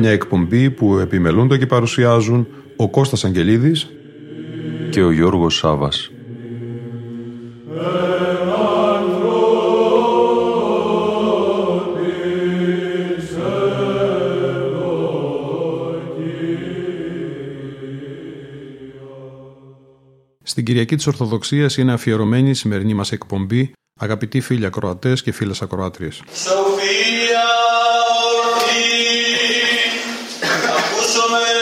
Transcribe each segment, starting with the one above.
Μια εκπομπή που επιμελούνται και παρουσιάζουν ο Κώστας Αγγελίδης και ο Γιώργος Σάβας. Στην Κυριακή της Ορθοδοξίας είναι αφιερωμένη η σημερινή μας εκπομπή αγαπητοί φίλοι ακροατές και φίλες ακροάτριες. Amen.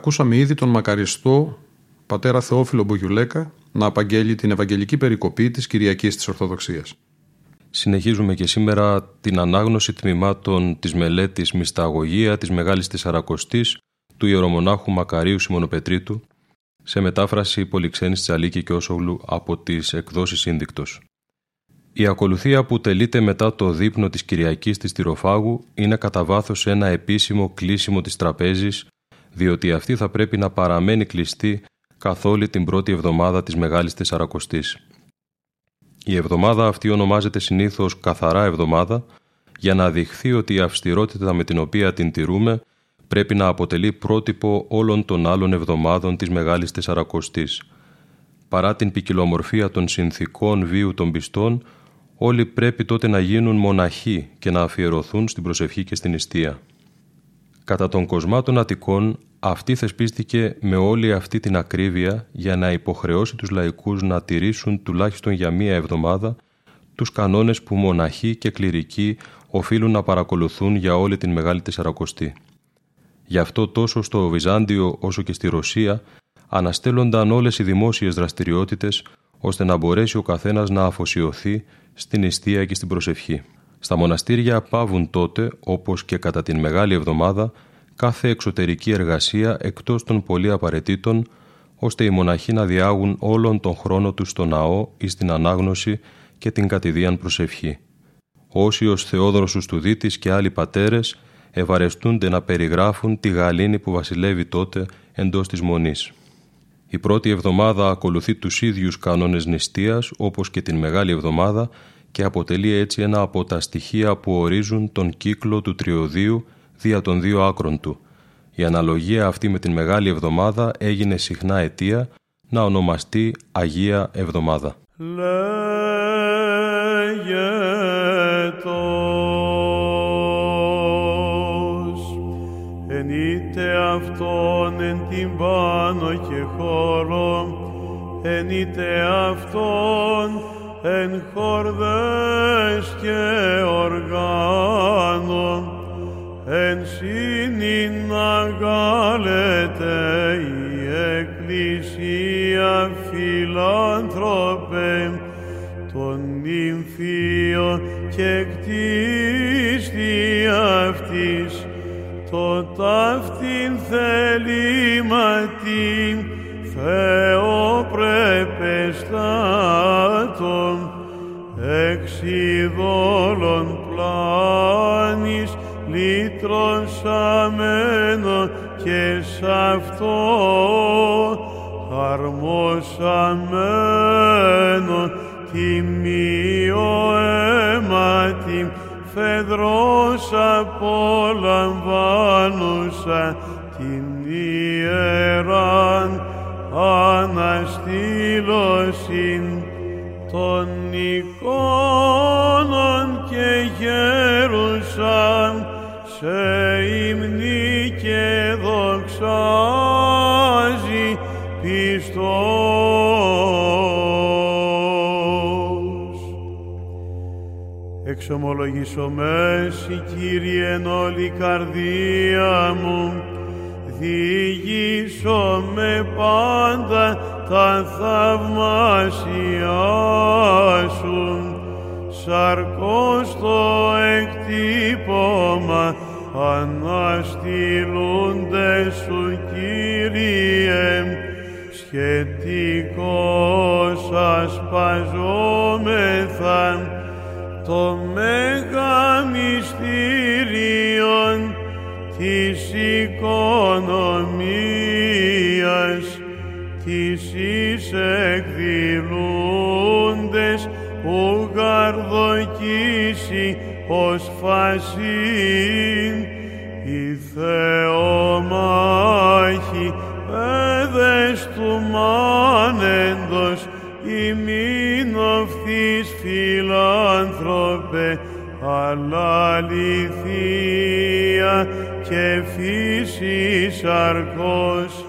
Ακούσαμε ήδη τον μακαριστό πατέρα Θεόφιλο Μπογιουλέκα να απαγγέλει την Ευαγγελική περικοπή της Κυριακής της Ορθοδοξίας. Συνεχίζουμε και σήμερα την ανάγνωση τμήματων της μελέτης Μυσταγωγία της Μεγάλης Τεσσαρακοστής του Ιερομονάχου Μακαρίου Σιμωνοπετρίτου σε μετάφραση Πολυξένης Τσαλίκη και Όσογλου από τις εκδόσεις Σύνδικτος. Η ακολουθία που τελείται μετά το δείπνο της Κυριακής της Τυροφάγου είναι κατά βάθος ένα επίσημο κλείσιμο της τραπέζης διότι αυτή θα πρέπει να παραμένει κλειστή καθ' όλη την πρώτη εβδομάδα της Μεγάλης Τεσσαρακοστής. Η εβδομάδα αυτή ονομάζεται συνήθως καθαρά εβδομάδα για να δειχθεί ότι η αυστηρότητα με την οποία την τηρούμε πρέπει να αποτελεί πρότυπο όλων των άλλων εβδομάδων της Μεγάλης Τεσσαρακοστής. Παρά την ποικιλομορφία των συνθήκων βίου των πιστών, όλοι πρέπει τότε να γίνουν μοναχοί και να αφιερωθούν στην προσευχή και στην ιστία. Κατά των κοσμάτων Αττικών αυτή θεσπίστηκε με όλη αυτή την ακρίβεια για να υποχρεώσει τους λαϊκούς να τηρήσουν τουλάχιστον για μία εβδομάδα τους κανόνες που μοναχοί και κληρικοί οφείλουν να παρακολουθούν για όλη την Μεγάλη Τεσσαρακοστή. Γι' αυτό τόσο στο Βυζάντιο όσο και στη Ρωσία αναστέλλονταν όλες οι δημόσιες δραστηριότητες ώστε να μπορέσει ο καθένας να αφοσιωθεί στην ιστία και στην προσευχή. Στα μοναστήρια πάβουν τότε, όπως και κατά την Μεγάλη Εβδομάδα, κάθε εξωτερική εργασία εκτός των πολύ απαραίτητων, ώστε οι μοναχοί να διάγουν όλον τον χρόνο τους στο ναό ή στην ανάγνωση και την κατηδίαν προσευχή. Όσοι ως Θεόδωρος Ουστουδίτης και άλλοι πατέρες ευαρεστούνται να περιγράφουν τη γαλήνη που βασιλεύει τότε εντός της Μονής. Η πρώτη εβδομάδα ακολουθεί τους ίδιους κανόνες νηστείας όπως και την Μεγάλη Εβδομάδα και αποτελεί έτσι ένα από τα στοιχεία που ορίζουν τον κύκλο του τριωδίου δια των δύο άκρων του. Η αναλογία αυτή με την Μεγάλη Εβδομάδα έγινε συχνά αιτία να ονομαστεί Αγία Εβδομάδα. ενείτε αυτόν εν την πάνω και χώρο, ενείτε αυτόν εν χορδές και οργάνων, εν σύνην αγάλετε η Εκκλησία φιλάνθρωπε, τον νυμφίο και κτίστη αυτής, το ταύτην θελήματιν Θεοπρεπεστάτων εξιδόλων πλάνης λύτρωσαμένο και σ' αυτό αρμοσαμένο τιμίο αίματι Φεδρός απολαμβάνουσα την ιεράν αναστήλωσιν των εικόνων και γέρουσαν σε υμνή και δοξάζει πιστός. Εξομολογήσω μέση Κύριε εν όλη καρδία μου διηγήσω με πάντα τα θαυμάσια σου σαρκώς το εκτύπωμα αναστηλούνται σου Κύριε σχετικός ασπαζόμεθα το μέγα μυστήριον της οικονομίας γαρδοκίσει ως φασίν η Θεομάχη. Παιδες του μάνεντος ημίν οφθής φιλάνθρωπε αλλά αληθεία και φύσης σαρκός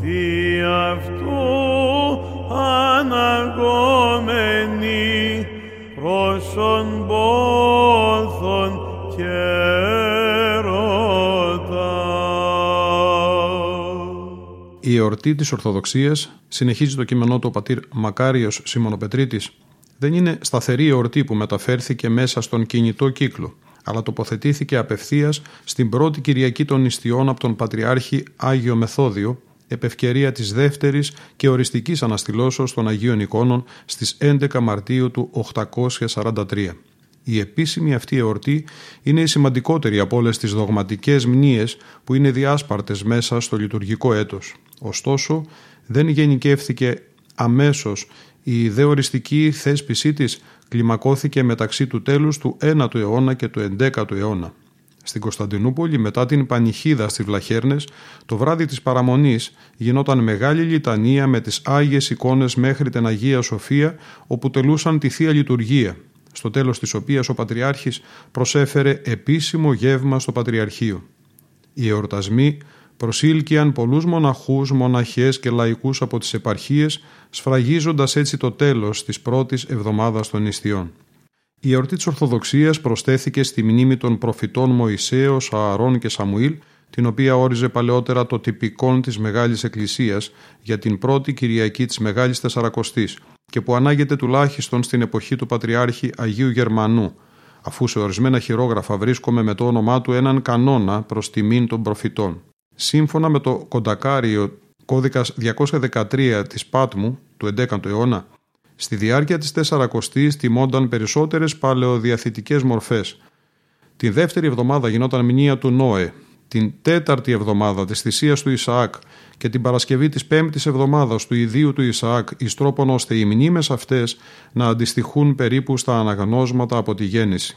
δι' αυτού πρόσων πόθων και Η εορτή της Ορθοδοξίας, συνεχίζει το κείμενό του ο πατήρ Μακάριος Σιμωνοπετρίτης, δεν είναι σταθερή εορτή που μεταφέρθηκε μέσα στον κινητό κύκλο, αλλά τοποθετήθηκε απευθείας στην πρώτη Κυριακή των Ιστιών από τον Πατριάρχη Άγιο Μεθόδιο, επευκαιρία της δεύτερης και οριστικής αναστηλώσεως των Αγίων Εικόνων στις 11 Μαρτίου του 843. Η επίσημη αυτή εορτή είναι η σημαντικότερη από όλες τις δογματικές μνήες που είναι διάσπαρτες μέσα στο λειτουργικό έτος. Ωστόσο, δεν γενικεύθηκε αμέσως η ιδεοριστική θέσπισή της κλιμακώθηκε μεταξύ του τέλους του 9ου αιώνα και του 11ου αιώνα. Στην Κωνσταντινούπολη, μετά την πανηχίδα στις Βλαχέρνες, το βράδυ της παραμονής γινόταν μεγάλη λιτανία με τις Άγιες εικόνες μέχρι την Αγία Σοφία, όπου τελούσαν τη Θεία Λειτουργία. στο τέλος της οποίας ο Πατριάρχης προσέφερε επίσημο γεύμα στο Πατριαρχείο. Οι εορτασμοί προσήλκιαν πολλούς μοναχούς, μοναχές και λαϊκούς από τις επαρχίες, σφραγίζοντας έτσι το τέλος της πρώτης εβδομάδας των νηστείων. Η εορτή της Ορθοδοξίας προσθέθηκε στη μνήμη των προφητών Μωυσέως, Ααρών και Σαμουήλ, την οποία όριζε παλαιότερα το τυπικόν της Μεγάλης Εκκλησίας για την πρώτη Κυριακή της Μεγάλης Τεσσαρακοστής και που ανάγεται τουλάχιστον στην εποχή του Πατριάρχη Αγίου Γερμανού, αφού σε ορισμένα χειρόγραφα βρίσκουμε με το όνομά του έναν κανόνα προς τιμήν των προφητών. Σύμφωνα με το κοντακάριο κώδικας 213 της Πάτμου του 11ου αιώνα, στη διάρκεια της Τεσσαρακοστής τιμώνταν περισσότερες παλαιοδιαθητικές μορφές. Την δεύτερη εβδομάδα γινόταν μνήα του Νόε, την τέταρτη εβδομάδα της θυσίας του Ισαάκ και την Παρασκευή της πέμπτης εβδομάδας του ιδίου του Ισαάκ εις τρόπον ώστε οι μνήμες αυτές να αντιστοιχούν περίπου στα αναγνώσματα από τη γέννηση.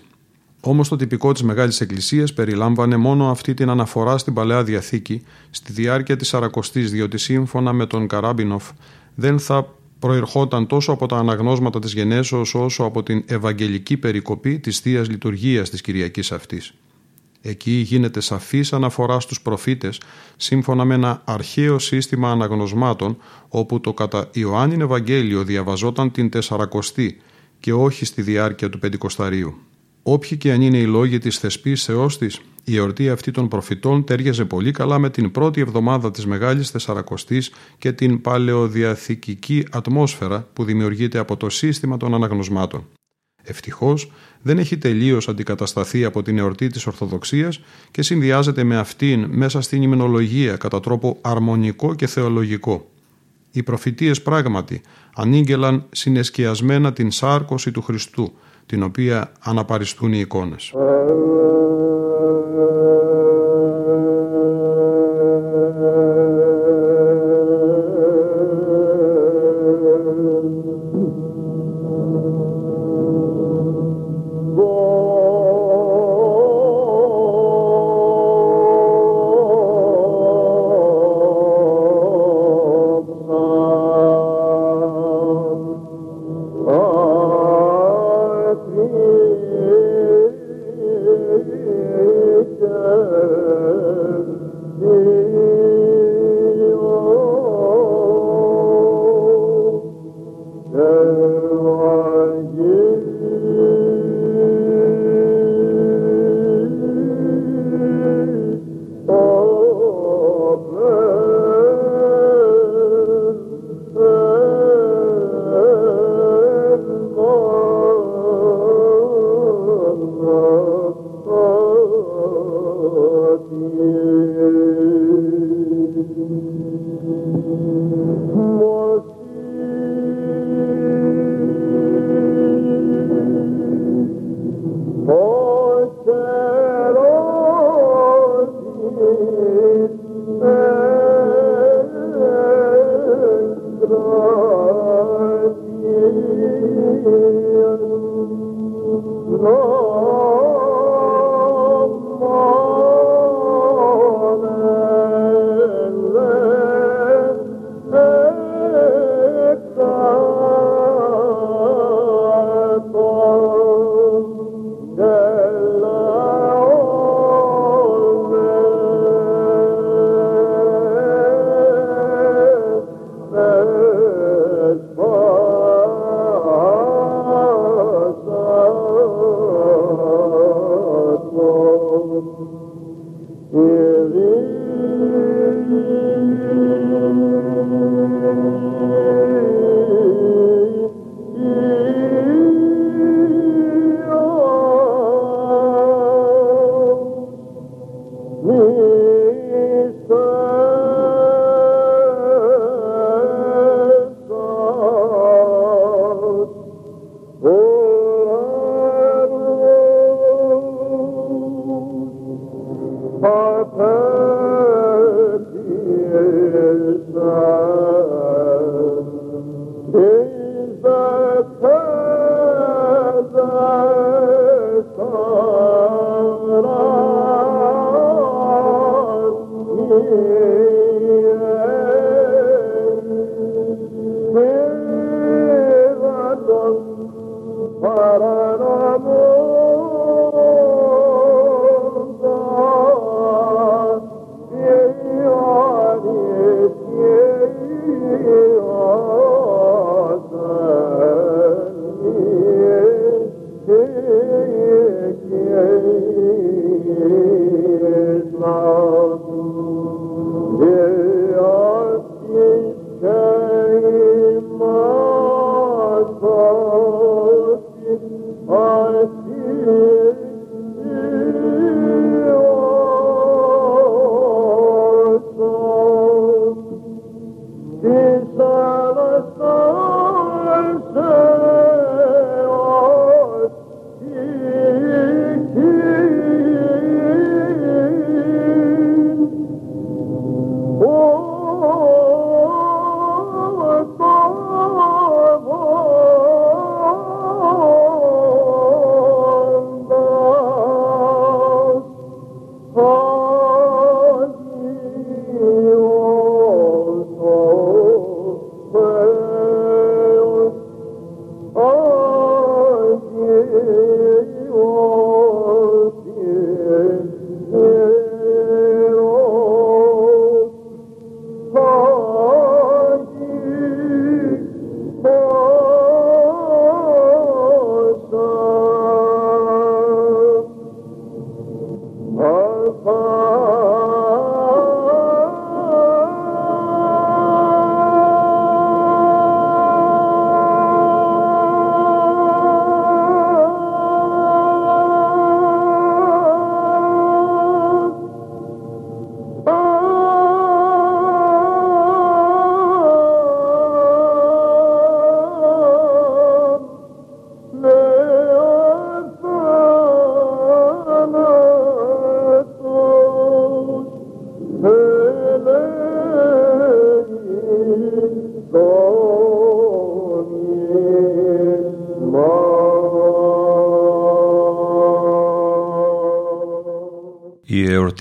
Όμως το τυπικό της Μεγάλης Εκκλησίας περιλάμβανε μόνο αυτή την αναφορά στην Παλαιά Διαθήκη στη διάρκεια της Σαρακοστής διότι σύμφωνα με τον Καράμπινοφ δεν θα προερχόταν τόσο από τα αναγνώσματα της γενέσεως όσο από την ευαγγελική περικοπή της Θείας Λειτουργίας της Κυριακής αυτής. Εκεί γίνεται σαφής αναφορά στους προφήτες σύμφωνα με ένα αρχαίο σύστημα αναγνωσμάτων όπου το κατά Ιωάννην Ευαγγέλιο διαβαζόταν την Τεσσαρακοστή και όχι στη διάρκεια του Πεντηκοσταρίου. Όποιοι και αν είναι οι λόγοι της θεσπής Θεός της, η εορτή αυτή των προφητών τέριαζε πολύ καλά με την πρώτη εβδομάδα της Μεγάλης Τεσσαρακοστής και την παλαιοδιαθηκική ατμόσφαιρα που δημιουργείται από το σύστημα των αναγνωσμάτων. Ευτυχώς δεν έχει τελείως αντικατασταθεί από την εορτή της Ορθοδοξίας και συνδυάζεται με αυτήν μέσα στην ημενολογία κατά τρόπο αρμονικό και θεολογικό. Οι προφητείες πράγματι ανήγγελαν συνεσκιασμένα την σάρκωση του Χριστού, την οποία αναπαριστούν οι εικόνες.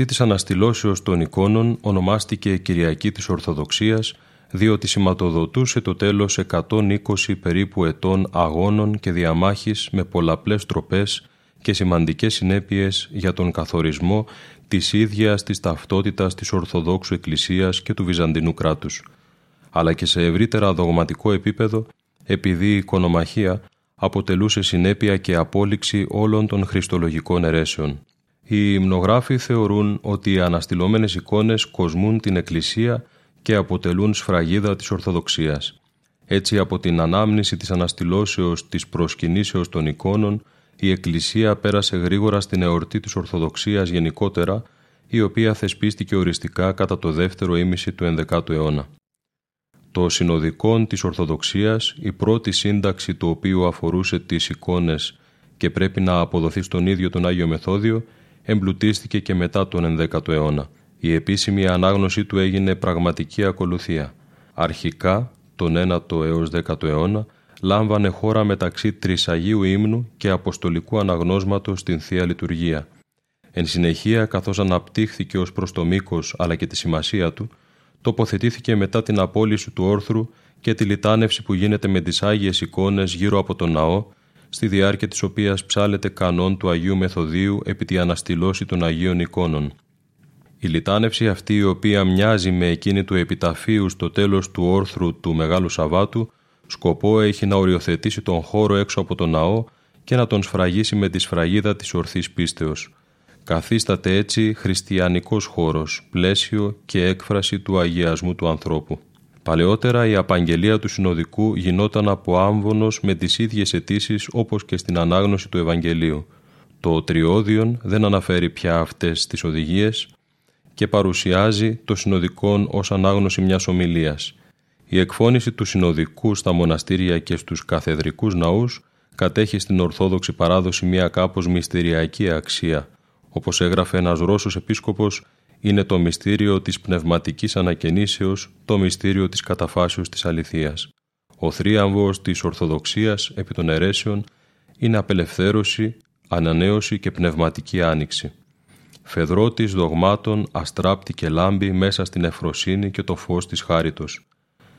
Εορτή της αναστηλώσεως των εικόνων ονομάστηκε Κυριακή της Ορθοδοξίας διότι σηματοδοτούσε το τέλος 120 περίπου ετών αγώνων και διαμάχης με πολλαπλές τροπές και σημαντικές συνέπειες για τον καθορισμό της ίδιας της ταυτότητας της Ορθοδόξου Εκκλησίας και του Βυζαντινού κράτους, αλλά και σε ευρύτερα δογματικό επίπεδο επειδή η οικονομαχία αποτελούσε συνέπεια και απόλυξη όλων των χριστολογικών αιρέσεων. Οι υμνογράφοι θεωρούν ότι οι αναστηλόμενες εικόνες κοσμούν την Εκκλησία και αποτελούν σφραγίδα της Ορθοδοξίας. Έτσι από την ανάμνηση της αναστηλώσεως της προσκυνήσεως των εικόνων, η Εκκλησία πέρασε γρήγορα στην εορτή της Ορθοδοξίας γενικότερα, η οποία θεσπίστηκε οριστικά κατά το δεύτερο ήμιση του 11ου αιώνα. Το συνοδικόν της Ορθοδοξίας, η πρώτη σύνταξη του οποίου αφορούσε τις εικόνες και πρέπει να αποδοθεί στον ίδιο τον Άγιο Μεθόδιο, εμπλουτίστηκε και μετά τον 11ο αιώνα. Η επίσημη ανάγνωση του έγινε πραγματική ακολουθία. Αρχικά, τον 9ο έως 10ο αιώνα, λάμβανε χώρα μεταξύ Τρισαγίου ύμνου και Αποστολικού αναγνώσματος στην Θεία Λειτουργία. Εν συνεχεία, καθώς αναπτύχθηκε ως προς το μήκος αλλά και τη σημασία του, τοποθετήθηκε μετά την απόλυση του όρθρου και τη λιτάνευση που γίνεται με τις Άγιες εικόνες γύρω από τον ναό στη διάρκεια της οποίας ψάλεται κανόν του Αγίου Μεθοδίου επί τη αναστηλώση των Αγίων εικόνων. Η λιτάνευση αυτή η οποία μοιάζει με εκείνη του επιταφείου στο τέλος του όρθρου του Μεγάλου Σαββάτου σκοπό έχει να οριοθετήσει τον χώρο έξω από τον ναό και να τον σφραγίσει με τη σφραγίδα της ορθής πίστεως. Καθίσταται έτσι χριστιανικός χώρος, πλαίσιο και έκφραση του αγιασμού του ανθρώπου. Παλαιότερα η απαγγελία του συνοδικού γινόταν από άμβονος με τις ίδιες αιτήσεις όπως και στην ανάγνωση του Ευαγγελίου. Το Τριώδιον δεν αναφέρει πια αυτές τις οδηγίες και παρουσιάζει το συνοδικόν ως ανάγνωση μιας ομιλίας. Η εκφώνηση του συνοδικού στα μοναστήρια και στους καθεδρικούς ναούς κατέχει στην Ορθόδοξη παράδοση μια κάπως μυστηριακή αξία. Όπως έγραφε ένας Ρώσος επίσκοπος, είναι το μυστήριο της πνευματικής ανακαινήσεως, το μυστήριο της καταφάσεως της αληθείας. Ο θρίαμβος της Ορθοδοξίας επί των αιρέσεων είναι απελευθέρωση, ανανέωση και πνευματική άνοιξη. Φεδρότης δογμάτων αστράπτει και λάμπει μέσα στην εφροσύνη και το φως της χάριτος.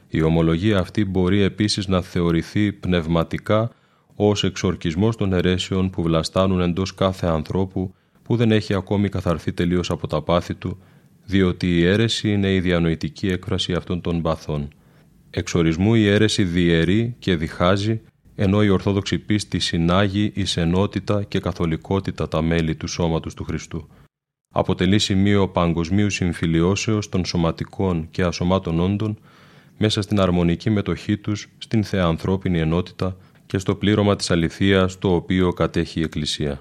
Η ομολογία αυτή μπορεί επίσης να θεωρηθεί πνευματικά ως εξορκισμός των αιρέσεων που βλαστάνουν εντός κάθε ανθρώπου που δεν έχει ακόμη καθαρθεί τελείως από τα πάθη του, διότι η αίρεση είναι η διανοητική έκφραση αυτών των παθών. Εξορισμού η αίρεση διαιρεί και διχάζει ενώ η Ορθόδοξη πίστη συνάγει εις ενότητα και καθολικότητα τα μέλη του σώματος του Χριστού. Αποτελεί σημείο παγκοσμίου συμφιλιώσεως των σωματικών και ασωμάτων όντων μέσα στην αρμονική μετοχή τους στην θεανθρώπινη ενότητα και στο πλήρωμα της αληθείας το οποίο κατέχει η Εκκλησία.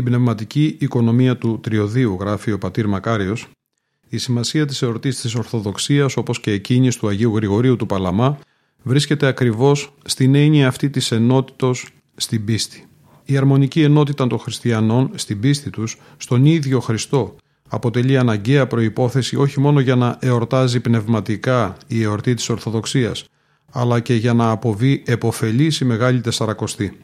Στην πνευματική οικονομία του τριωδίου, γράφει ο πατήρ Μακάριος, η σημασία της εορτής της Ορθοδοξίας όπως και εκείνης του Αγίου Γρηγορίου του Παλαμά βρίσκεται ακριβώς στην έννοια αυτή της ενότητος στην πίστη. Η αρμονική ενότητα των χριστιανών στην πίστη τους στον ίδιο Χριστό αποτελεί αναγκαία προϋπόθεση όχι μόνο για να εορτάζει πνευματικά η εορτή της Ορθοδοξίας, αλλά και για να αποβεί εποφελής η Μεγάλη Τεσσαρακοστή.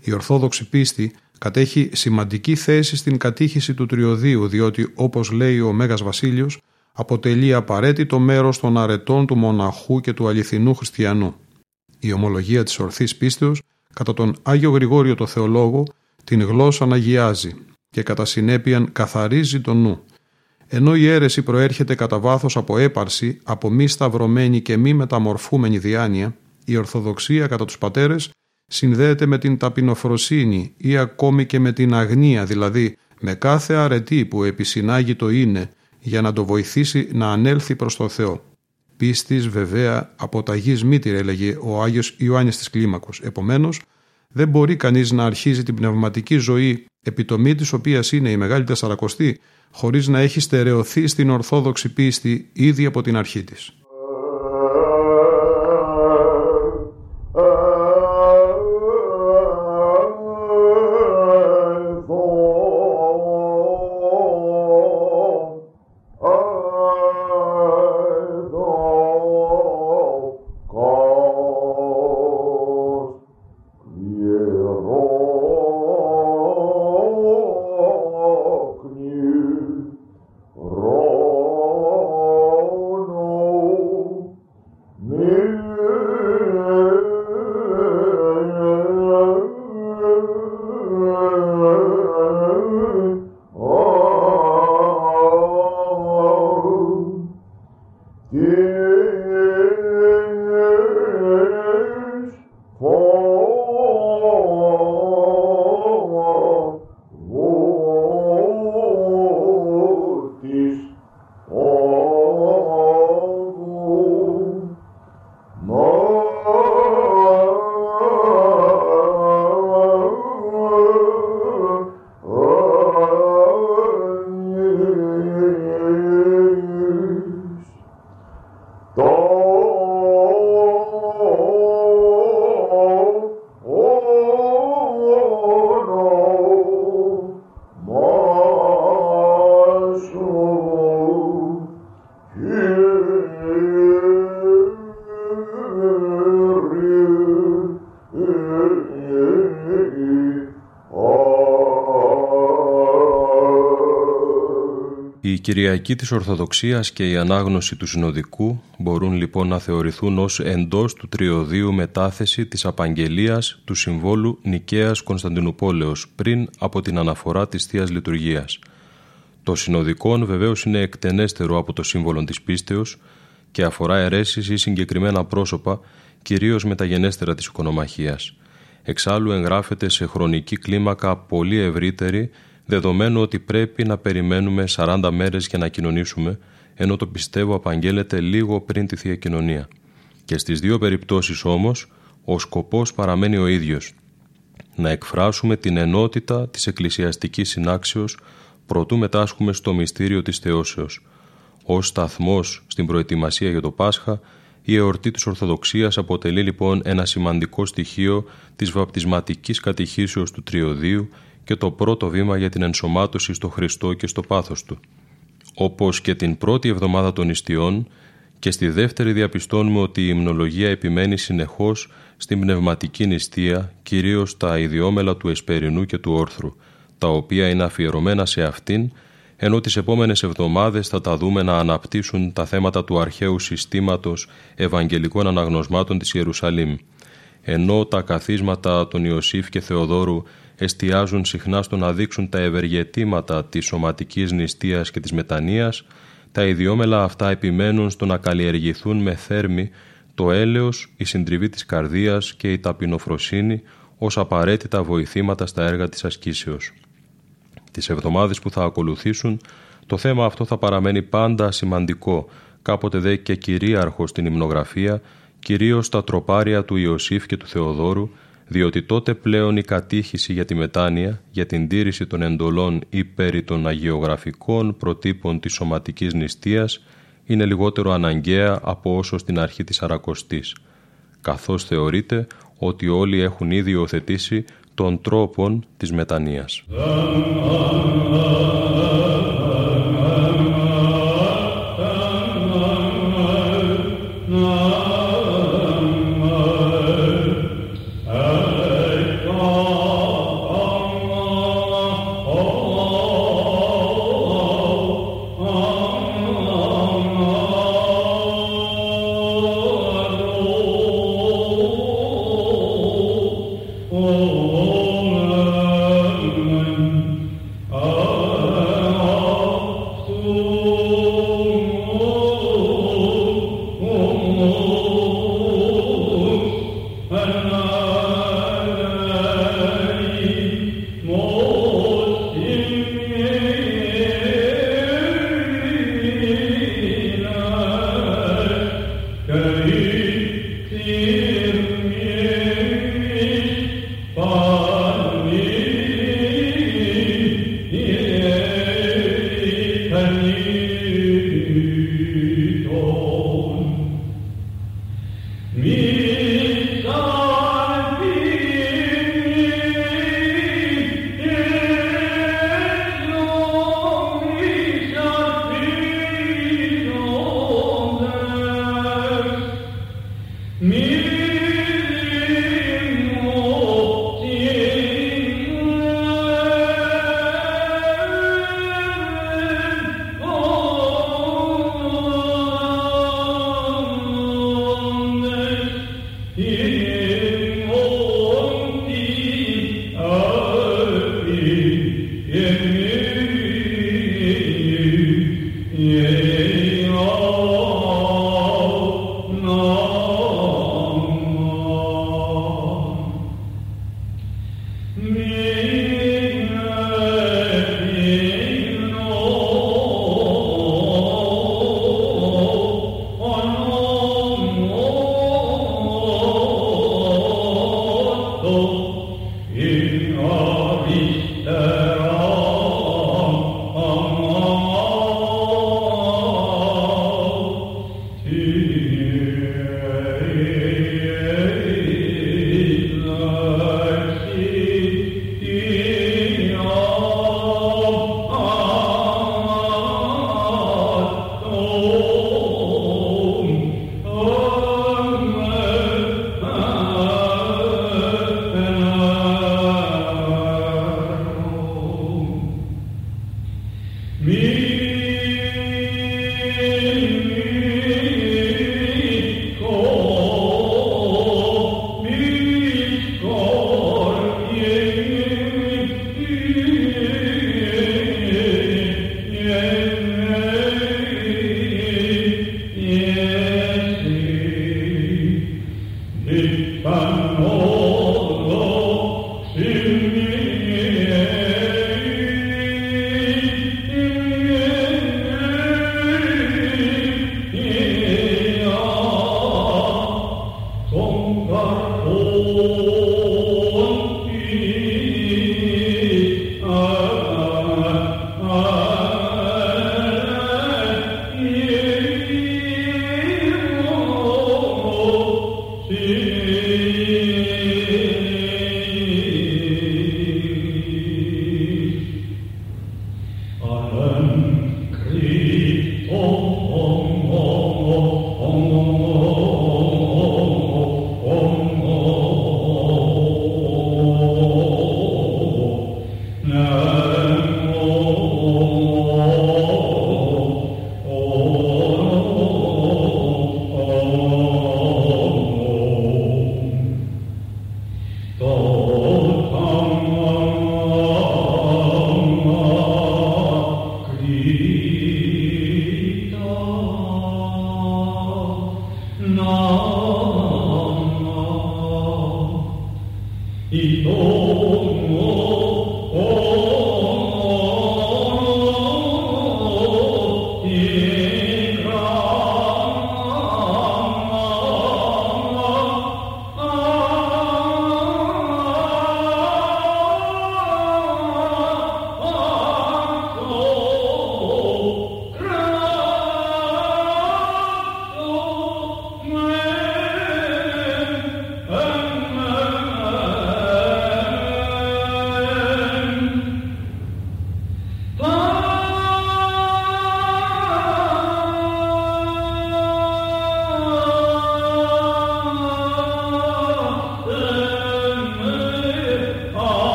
Η Ορθόδοξη πίστη κατέχει σημαντική θέση στην κατήχηση του τριωδίου διότι όπως λέει ο Μέγας Βασίλειος αποτελεί απαραίτητο μέρος των αρετών του μοναχού και του αληθινού χριστιανού. Η ομολογία της ορθής πίστεως κατά τον Άγιο Γρηγόριο το Θεολόγο την γλώσσα αγιάζει και κατά συνέπειαν καθαρίζει τον νου. Ενώ η αίρεση προέρχεται κατά βάθος από έπαρση, από μη σταυρωμένη και μη μεταμορφούμενη διάνοια, η Ορθοδοξία κατά τους πατέρες συνδέεται με την ταπεινοφροσύνη ή ακόμη και με την αγνία, δηλαδή με κάθε αρετή που επισυνάγει το είναι για να το βοηθήσει να ανέλθει προς το Θεό. Πίστης βέβαια από τα γης μήτηρ έλεγε ο Άγιος Ιωάννης της Κλίμακος. Επομένως δεν μπορεί κανείς να αρχίζει την πνευματική ζωή επιτομή της οποίας είναι η Μεγάλη Τεσσαρακοστή χωρίς να έχει στερεωθεί στην Ορθόδοξη πίστη ήδη από την αρχή της. Κυριακή της Ορθοδοξίας και η ανάγνωση του Συνοδικού μπορούν λοιπόν να θεωρηθούν ως εντός του τριωδίου μετάθεση της απαγγελίας του Συμβόλου Νικαίας Κωνσταντινούπολεως πριν από την αναφορά της Θείας Λειτουργίας. Το Συνοδικό βεβαίως είναι εκτενέστερο από το σύμβολο της πίστεως και αφορά αιρέσεις ή συγκεκριμένα πρόσωπα, κυρίως μεταγενέστερα της οικονομαχίας. Εξάλλου εγγράφεται σε χρονική κλίμακα πολύ ευρύτερη δεδομένου ότι πρέπει να περιμένουμε 40 μέρες για να κοινωνήσουμε, ενώ το πιστεύω απαγγέλλεται λίγο πριν τη Θεία Κοινωνία. Και στις δύο περιπτώσεις όμως, ο σκοπός παραμένει ο ίδιος. Να εκφράσουμε την ενότητα της εκκλησιαστικής συνάξεως προτού μετάσχουμε στο μυστήριο της Θεώσεως. Ως σταθμός στην προετοιμασία για το Πάσχα, η εορτή της Ορθοδοξίας αποτελεί λοιπόν ένα σημαντικό στοιχείο της βαπτισματικής κατηχήσεως του Τριωδίου και το πρώτο βήμα για την ενσωμάτωση στο Χριστό και στο πάθος Του. Όπως και την πρώτη εβδομάδα των ιστιών και στη δεύτερη διαπιστώνουμε ότι η υμνολογία επιμένει συνεχώς στην πνευματική νηστεία, κυρίως τα ιδιόμελα του Εσπερινού και του Όρθρου, τα οποία είναι αφιερωμένα σε αυτήν, ενώ τις επόμενες εβδομάδες θα τα δούμε να αναπτύσσουν τα θέματα του αρχαίου συστήματος Ευαγγελικών Αναγνωσμάτων της Ιερουσαλήμ, ενώ τα καθίσματα των Ιωσήφ και Θεοδόρου εστιάζουν συχνά στο να δείξουν τα ευεργετήματα της σωματικής νηστείας και της μετανοίας, τα ιδιόμελα αυτά επιμένουν στο να καλλιεργηθούν με θέρμη το έλεος, η συντριβή της καρδίας και η ταπεινοφροσύνη ως απαραίτητα βοηθήματα στα έργα της ασκήσεως. Τις εβδομάδες που θα ακολουθήσουν, το θέμα αυτό θα παραμένει πάντα σημαντικό, κάποτε δε και κυρίαρχο στην υμνογραφία, κυρίως στα τροπάρια του Ιωσήφ και του Θεοδόρου, διότι τότε πλέον η κατήχηση για τη μετάνοια, για την τήρηση των εντολών ή περί των αγιογραφικών προτύπων της σωματικής νηστείας είναι λιγότερο αναγκαία από όσο στην αρχή της Αρακοστής, καθώς θεωρείται ότι όλοι έχουν ήδη υιοθετήσει των τρόπων της μετανοίας.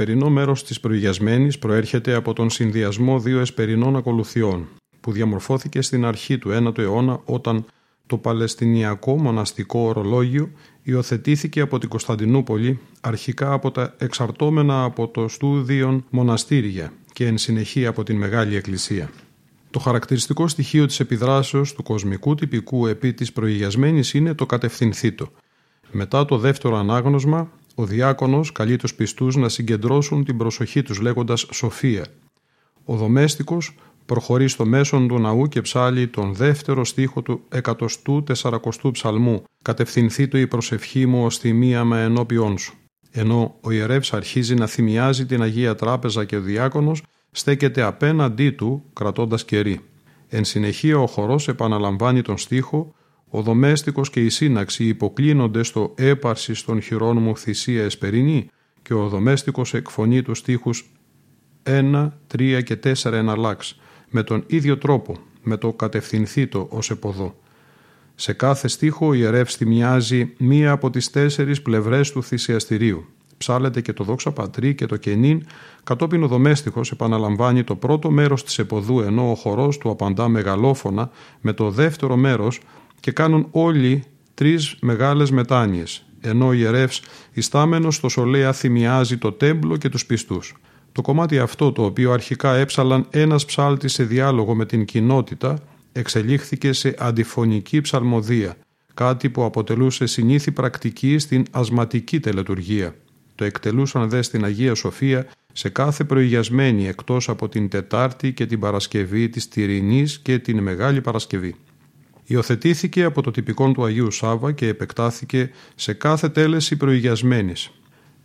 Εσπερινό μέρος της προηγιασμένης προέρχεται από τον συνδυασμό δύο εσπερινών ακολουθιών που διαμορφώθηκε στην αρχή του 9ου αιώνα όταν το Παλαιστινιακό μοναστικό ορολόγιο υιοθετήθηκε από την Κωνσταντινούπολη αρχικά από τα εξαρτώμενα από το στούδιον μοναστήρια και εν συνεχεία από την Μεγάλη Εκκλησία. Το χαρακτηριστικό στοιχείο της επιδράσεως του κοσμικού τυπικού επί της προηγιασμένης είναι το κατευθυνθήτο. Μετά το δεύτερο ανάγνωσμα, ο διάκονος καλεί τους πιστούς να συγκεντρώσουν την προσοχή τους λέγοντας «Σοφία». Ο δομέστικος προχωρεί στο μέσον του ναού και ψάλει τον δεύτερο στίχο του εκατοστού τεσσαρακοστού ψαλμού «Κατευθυνθεί το η προσευχή μου ως μία με ενώπιόν σου». Ενώ ο ιερεύς αρχίζει να θυμιάζει την Αγία Τράπεζα και ο διάκονος στέκεται απέναντί του κρατώντας κερί. Εν συνεχεία ο χορός επαναλαμβάνει τον στίχο ο δομέστικος και η σύναξη υποκλίνονται στο έπαρση των χειρών μου θυσία εσπερινή και ο δομέστικος εκφωνεί τους στίχους 1, 3 και 4 εναλλάξ με τον ίδιο τρόπο, με το κατευθυνθήτο ως εποδό. Σε κάθε στίχο ο ιερεύς θυμιάζει μία από τις τέσσερις πλευρές του θυσιαστηρίου. Ψάλεται και το δόξα πατρί και το κενήν, κατόπιν ο δομέστιχος επαναλαμβάνει το πρώτο μέρος της εποδού ενώ ο χορός του απαντά μεγαλόφωνα με το δεύτερο μέρος και κάνουν όλοι τρεις μεγάλες μετάνοιες, ενώ ο ιερεύς ιστάμενος στο σολέα θυμιάζει το τέμπλο και τους πιστούς. Το κομμάτι αυτό το οποίο αρχικά έψαλαν ένας ψάλτης σε διάλογο με την κοινότητα εξελίχθηκε σε αντιφωνική ψαλμοδία, κάτι που αποτελούσε συνήθι πρακτική στην ασματική τελετουργία. Το εκτελούσαν δε στην Αγία Σοφία σε κάθε προηγιασμένη εκτός από την Τετάρτη και την Παρασκευή της Τυρινής και την Μεγάλη Παρασκευή. Υιοθετήθηκε από το τυπικό του Αγίου Σάβα και επεκτάθηκε σε κάθε τέλεση προηγιασμένης.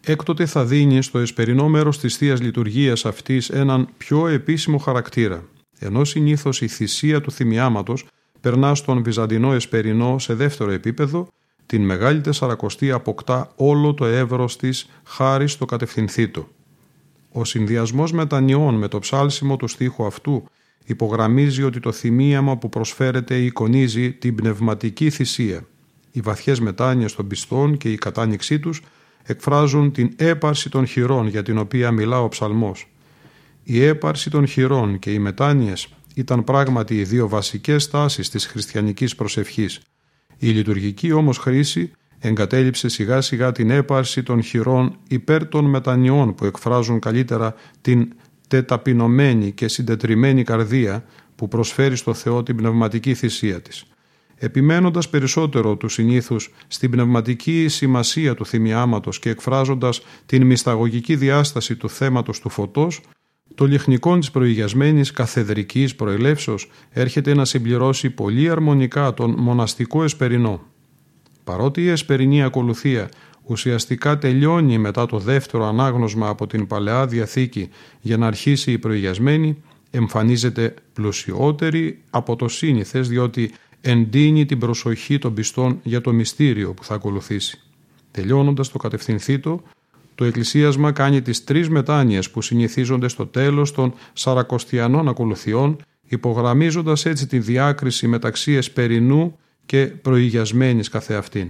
Έκτοτε θα δίνει στο εσπερινό μέρος της θείας Λειτουργίας αυτής έναν πιο επίσημο χαρακτήρα, ενώ συνήθως η θυσία του θυμιάματος περνά στον Βυζαντινό εσπερινό σε δεύτερο επίπεδο, την Μεγάλη Τεσσαρακοστή αποκτά όλο το εύρος της χάρη στο κατευθυνθήτο. Ο συνδυασμός μετανιών με το ψάλσιμο του στίχου αυτού υπογραμμίζει ότι το θυμίαμα που προσφέρεται εικονίζει την πνευματική θυσία. Οι βαθιές μετάνοιες των πιστών και η κατάνοιξή τους εκφράζουν την έπαρση των χειρών για την οποία μιλά ο ψαλμός. Η έπαρση των χειρών και οι μετάνοιες ήταν πράγματι οι δύο βασικές τάσεις της χριστιανικής προσευχής. Η λειτουργική όμως χρήση εγκατέλειψε σιγά σιγά την έπαρση των χειρών υπέρ των μετανιών που εκφράζουν καλύτερα την τεταπεινωμένη και συντετριμένη καρδία που προσφέρει στο Θεό την πνευματική θυσία της. Επιμένοντας περισσότερο τους συνήθους στην πνευματική σημασία του θυμιάματος και εκφράζοντας την μυσταγωγική διάσταση του θέματος του φωτός, το λιχνικό της προηγιασμένης καθεδρικής προελεύσεως έρχεται να συμπληρώσει πολύ αρμονικά τον μοναστικό εσπερινό. Παρότι η εσπερινή ακολουθία ουσιαστικά τελειώνει μετά το δεύτερο ανάγνωσμα από την Παλαιά Διαθήκη για να αρχίσει η προηγιασμένη, εμφανίζεται πλουσιότερη από το σύνηθες διότι εντείνει την προσοχή των πιστών για το μυστήριο που θα ακολουθήσει. Τελειώνοντας το κατευθυνθήτο, το εκκλησίασμα κάνει τις τρεις μετάνοιες που συνηθίζονται στο τέλος των σαρακοστιανών ακολουθιών υπογραμμίζοντας έτσι τη διάκριση μεταξύ εσπερινού και προηγιασμένης καθεαυτήν.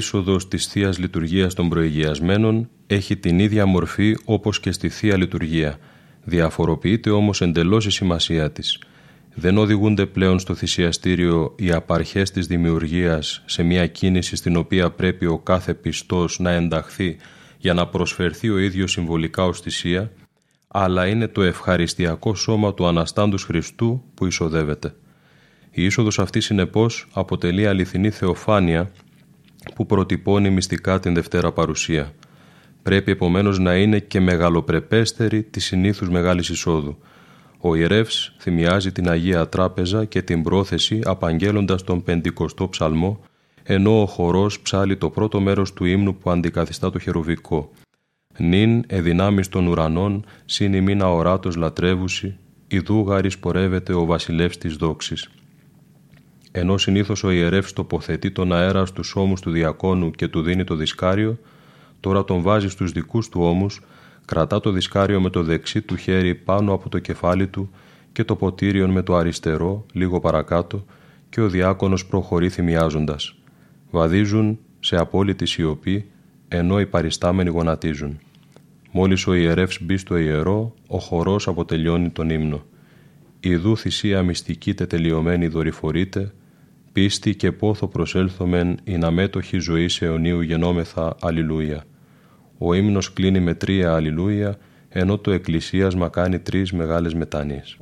Είσοδος της θείας Λειτουργίας των προηγιασμένων έχει την ίδια μορφή όπως και στη Θεία Λειτουργία. Διαφοροποιείται όμως εντελώς η σημασία της. Δεν οδηγούνται πλέον στο θυσιαστήριο οι απαρχές της δημιουργίας σε μια κίνηση στην οποία πρέπει ο κάθε πιστός να ενταχθεί για να προσφερθεί ο ίδιος συμβολικά ως θυσία, αλλά είναι το ευχαριστιακό σώμα του Αναστάντους Χριστού που εισοδεύεται. Η είσοδος αυτή συνεπώς αποτελεί αληθινή θεοφάνεια που προτυπώνει μυστικά την Δευτέρα Παρουσία. Πρέπει επομένως να είναι και μεγαλοπρεπέστερη της συνήθους Μεγάλης Εισόδου. Ο ιερεύς θυμιάζει την Αγία Τράπεζα και την πρόθεση απαγγέλλοντας τον πεντηκοστό ψαλμό, ενώ ο χορός ψάλει το πρώτο μέρος του ύμνου που αντικαθιστά το χερουβικό. «Νυν εδυνάμεις των ουρανών, συν ημίνα οράτος λατρεύουση, ιδού γάρις πορεύεται ο βασιλεύς της δόξης» ενώ συνήθως ο ιερεύς τοποθετεί τον αέρα στους ώμους του διακόνου και του δίνει το δισκάριο, τώρα τον βάζει στους δικούς του ώμους, κρατά το δισκάριο με το δεξί του χέρι πάνω από το κεφάλι του και το ποτήριον με το αριστερό λίγο παρακάτω και ο διάκονος προχωρεί θυμιάζοντας. Βαδίζουν σε απόλυτη σιωπή, ενώ οι παριστάμενοι γονατίζουν. Μόλις ο ιερεύς μπει στο ιερό, ο χορός αποτελειώνει τον ύμνο. Ιδού θυσία μυστική τετελειωμένη δορυφορείται, πίστη και πόθο προσέλθομεν ειν αμέτωχη ζωής αιωνίου γενόμεθα Αλληλούια. Ο ύμνος κλείνει με τρία Αλληλούια, ενώ το εκκλησίασμα κάνει τρεις μεγάλες μετάνοιες. Η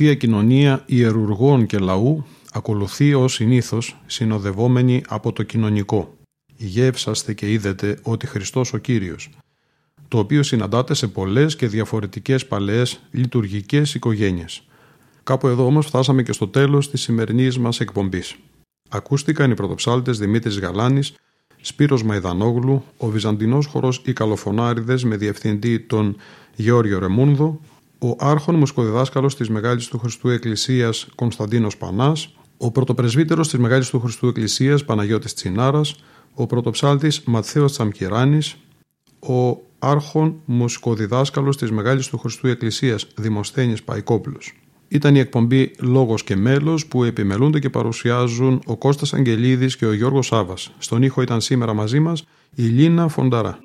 Θεία Κοινωνία ιερουργών και λαού ακολουθεί ως συνήθως συνοδευόμενη από το κοινωνικό. Γεύσαστε και είδετε ότι Χριστός ο Κύριος, το οποίο συναντάται σε πολλές και διαφορετικές παλαιές λειτουργικές οικογένειες. Κάπου εδώ όμως φτάσαμε και στο τέλος της σημερινής μας εκπομπής. Ακούστηκαν οι πρωτοψάλτες Δημήτρης Γαλάνης, Σπύρος Μαϊδανόγλου, ο Βυζαντινός χορός «Οι Καλοφωνάριδες» με διευθυντή τον Γεώργιο Ρεμούνδο, ο άρχον μουσικοδιδάσκαλος της Μεγάλης του Χριστού Εκκλησίας Κωνσταντίνος Πανάς, ο πρωτοπρεσβύτερος της Μεγάλης του Χριστού Εκκλησίας Παναγιώτης Τσινάρας, ο πρωτοψάλτης Ματθαίος Τσαμκυράνης, ο άρχον μουσικοδιδάσκαλος της Μεγάλης του Χριστού Εκκλησίας Δημοσθένης Παϊκόπουλος. Ήταν η εκπομπή Λόγος και Μέλος που επιμελούνται και παρουσιάζουν ο Κώστας Αγγελίδης και ο Γιώργος Σάβας. Στον ήχο ήταν σήμερα μαζί μας η Λίνα Φονταρά.